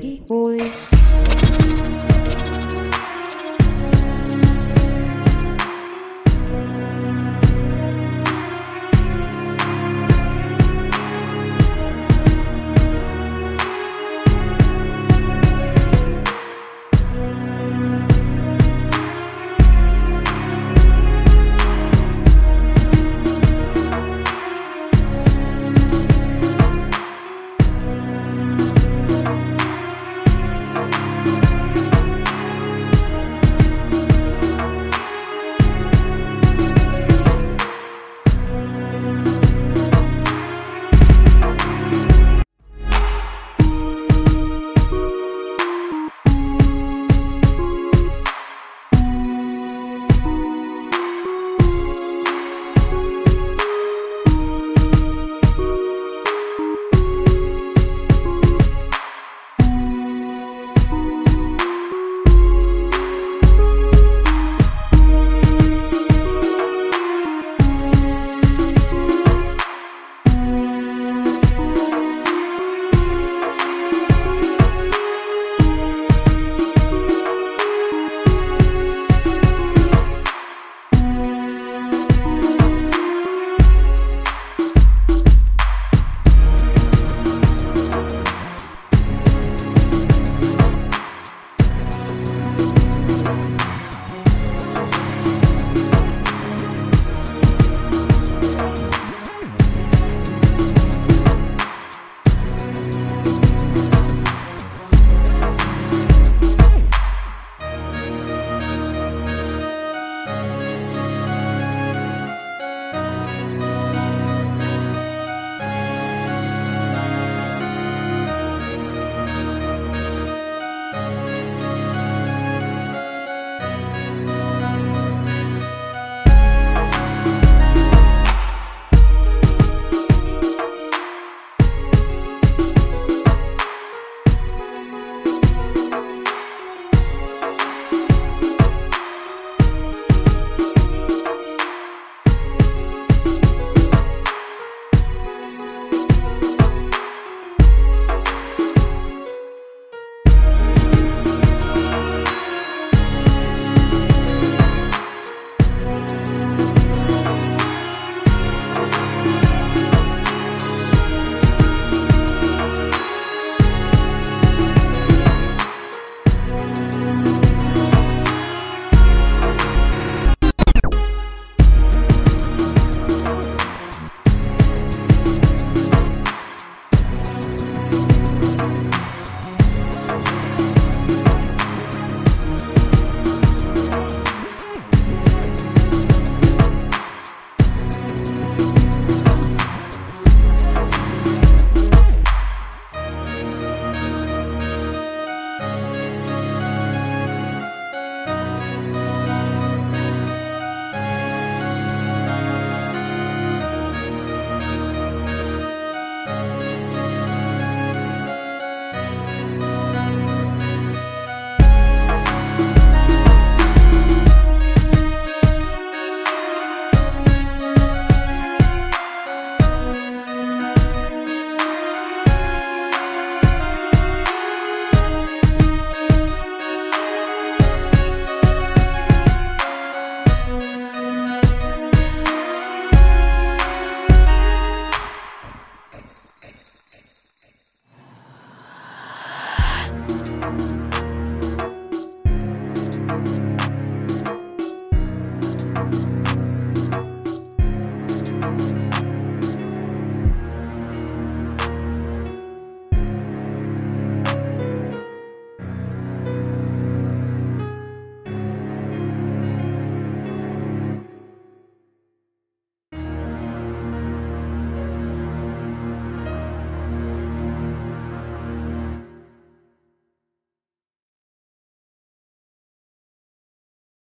pretty boy.